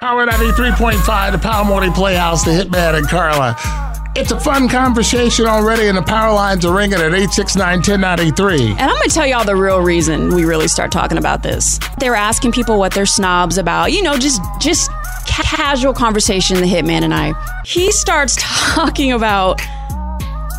Power 93.5, the Power Morning Playhouse, the Hitman and Carla. It's a fun conversation already, and the power lines are ringing at 869 1093. And I'm going to tell y'all the real reason we really start talking about this. They were asking people what they're snobs about, you know, just just casual conversation. The hitman and I. He starts talking about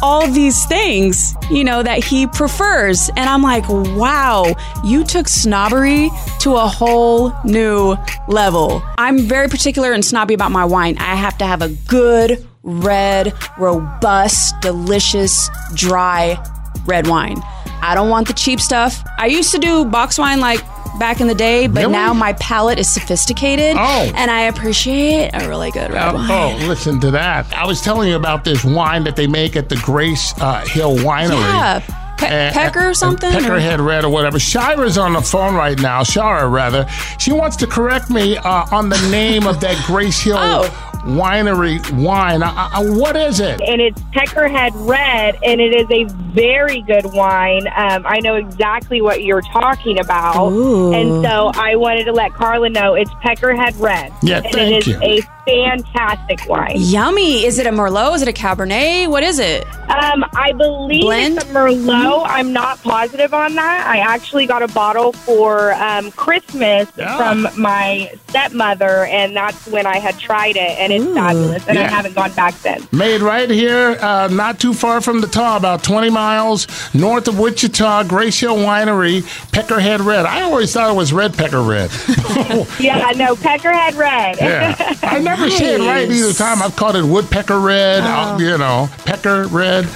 all these things, you know, that he prefers, and I'm like, wow, you took snobbery to a whole new level. I'm very particular and snobby about my wine. I have to have a good red, robust, delicious, dry red wine. I don't want the cheap stuff. I used to do box wine like back in the day, but Really? now my palate is sophisticated Oh. and I appreciate a really good red wine. Oh, listen to that. I was telling you about this wine that they make at the Grace uh, Hill Winery. Yeah. Pe- And- Pecker or and something? or- Peckerhead Red or whatever. Shira's on the phone right now. Shara, rather. She wants to correct me uh, on the name of that Grace Hill Oh. Winery wine. Uh, uh, what is it? and it's Peckerhead Red, and it is a very good wine. Um, I know exactly what you're talking about, Ooh. and so I wanted to let Carla know it's Peckerhead Red. Yeah, and thank it is you. a fantastic wine. Yummy. Is it a Merlot? Is it a Cabernet? What is it? Um, I believe Blend? it's a Merlot. I'm not positive on that. I actually got a bottle for um, Christmas Yeah. from my stepmother, and that's when I had tried it, and it's Ooh. fabulous. And I haven't gone back since. Made right here, uh, not too far from the top, about 20 miles north of Wichita, Grace Hill Winery, Peckerhead Red. I always thought it was Red Pecker Red. Yeah, no, Peckerhead Red. yeah. I never say it right either time. I've called it Woodpecker Red, uh, you know, Pecker Red.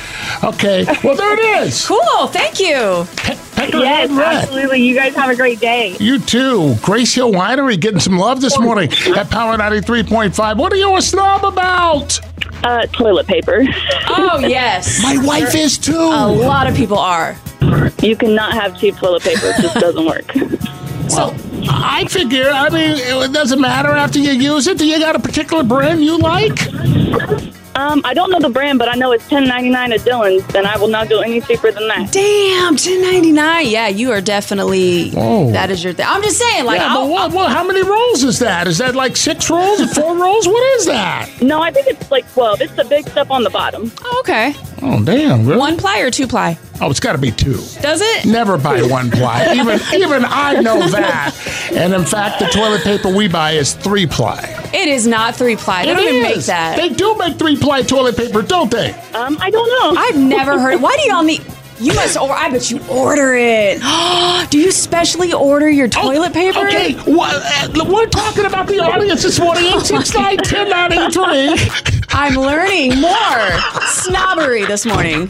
Okay, well, there it is. Cool. Thank you. Pe- Peckerhead Yes, Red. absolutely. You guys have a great day. You too. Grace Hill Winery getting some love this morning at Power 93.5. What are you a snob about? Uh, toilet paper. Oh, yes. My wife is too. A lot of people are. You cannot have cheap toilet paper. It just doesn't work. So I figure, I mean, it doesn't matter after you use it. Do you got a particular brand you like? Um, I don't know the brand, but I know it's ten ninety nine at Dillon's, and I will not go any cheaper than that. Damn, ten ninety nine. Yeah, you are definitely. Whoa. That is your thing. I'm just saying, like, yeah, but I'll, what, what, how many rolls is that? Is that like six rolls or four rolls? What is that? No, I think it's like twelve. It's the big stuff on the bottom. oh, okay. Oh, damn. Really? One ply or two ply? Oh, it's got to be two. Does it? Never buy one ply. Even even I know that. And in fact, the toilet paper we buy is three ply. It is not three ply. They It don't even make that. They do make three ply toilet paper, don't they? Um, I don't know. I've never heard. It. Why do y'all need? You must. Or I bet you order it. do you specially order your toilet paper? Oh, Okay, what, uh, we're talking about the audience this morning. 869 1093. I'm learning more snobbery this morning.